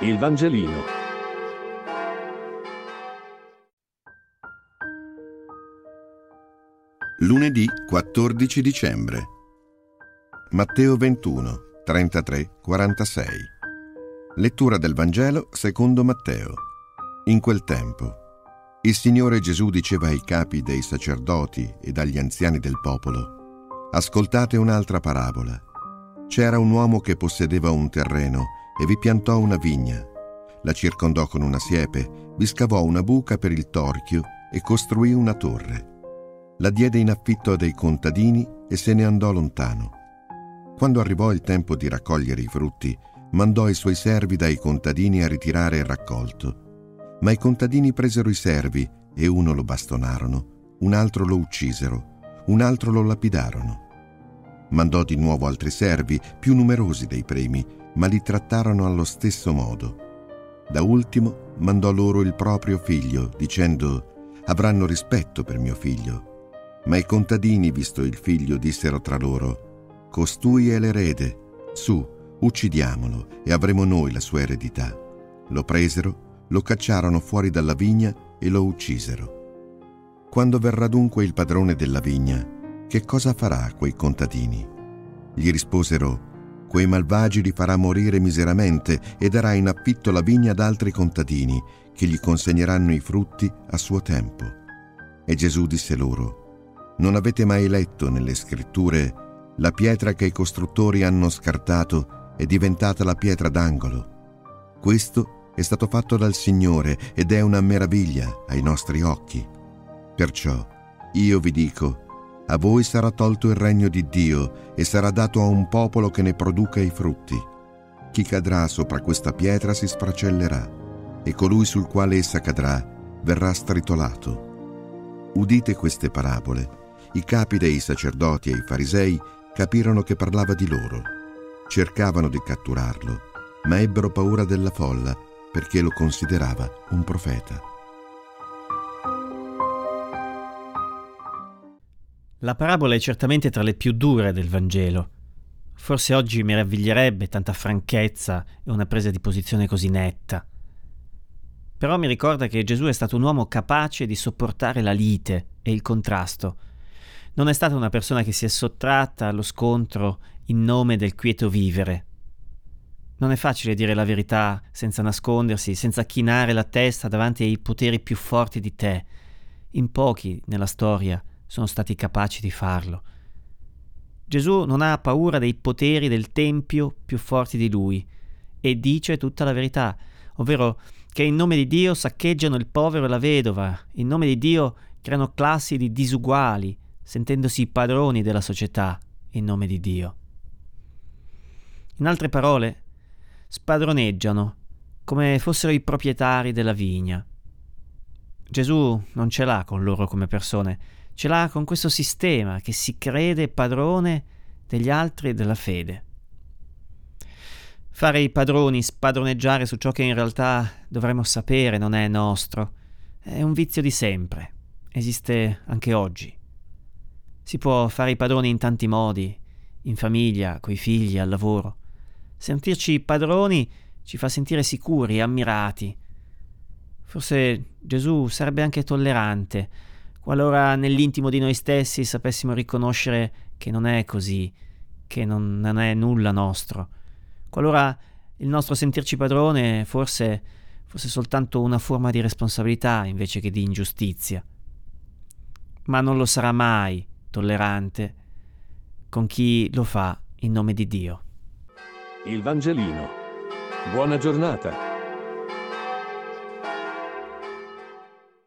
Il Vangelino. Lunedì 14 dicembre. Matteo 21, 33, 46. Lettura del Vangelo secondo Matteo. In quel tempo, il Signore Gesù diceva ai capi dei sacerdoti ed agli anziani del popolo, Ascoltate un'altra parabola. C'era un uomo che possedeva un terreno e vi piantò una vigna. La circondò con una siepe, vi scavò una buca per il torchio e costruì una torre. La diede in affitto a dei contadini e se ne andò lontano. Quando arrivò il tempo di raccogliere i frutti, mandò i suoi servi dai contadini a ritirare il raccolto. Ma i contadini presero i servi e uno lo bastonarono, un altro lo uccisero, un altro lo lapidarono. Mandò di nuovo altri servi, più numerosi dei primi, ma li trattarono allo stesso modo. Da ultimo mandò loro il proprio figlio, dicendo, avranno rispetto per mio figlio. Ma i contadini, visto il figlio, dissero tra loro, costui è l'erede, su, uccidiamolo e avremo noi la sua eredità. Lo presero, lo cacciarono fuori dalla vigna e lo uccisero. Quando verrà dunque il padrone della vigna, che cosa farà quei contadini? Gli risposero, quei malvagi li farà morire miseramente e darà in affitto la vigna ad altri contadini, che gli consegneranno i frutti a suo tempo. E Gesù disse loro, non avete mai letto nelle scritture la pietra che i costruttori hanno scartato è diventata la pietra d'angolo. Questo è stato fatto dal Signore ed è una meraviglia ai nostri occhi. Perciò io vi dico, a voi sarà tolto il regno di Dio e sarà dato a un popolo che ne produca i frutti. Chi cadrà sopra questa pietra si sfracellerà e colui sul quale essa cadrà verrà stritolato. Udite queste parabole. I capi dei sacerdoti e i farisei capirono che parlava di loro. Cercavano di catturarlo, ma ebbero paura della folla perché lo considerava un profeta. La parabola è certamente tra le più dure del Vangelo. Forse oggi meraviglierebbe tanta franchezza e una presa di posizione così netta. Però mi ricorda che Gesù è stato un uomo capace di sopportare la lite e il contrasto. Non è stata una persona che si è sottratta allo scontro in nome del quieto vivere. Non è facile dire la verità senza nascondersi, senza chinare la testa davanti ai poteri più forti di te. In pochi nella storia sono stati capaci di farlo. Gesù non ha paura dei poteri del Tempio più forti di lui e dice tutta la verità, ovvero che in nome di Dio saccheggiano il povero e la vedova, in nome di Dio creano classi di disuguali, sentendosi padroni della società in nome di Dio. In altre parole, spadroneggiano come fossero i proprietari della vigna. Gesù non ce l'ha con loro come persone, ce l'ha con questo sistema che si crede padrone degli altri e della fede. Fare i padroni, spadroneggiare su ciò che in realtà dovremmo sapere non è nostro, è un vizio di sempre, esiste anche oggi. Si può fare i padroni in tanti modi, in famiglia, coi figli, al lavoro. Sentirci padroni ci fa sentire sicuri ammirati. Forse Gesù sarebbe anche tollerante, qualora nell'intimo di noi stessi sapessimo riconoscere che non è così, che non, non è nulla nostro, qualora il nostro sentirci padrone forse fosse soltanto una forma di responsabilità invece che di ingiustizia. Ma non lo sarà mai tollerante con chi lo fa in nome di Dio. Il Vangelino. Buona giornata.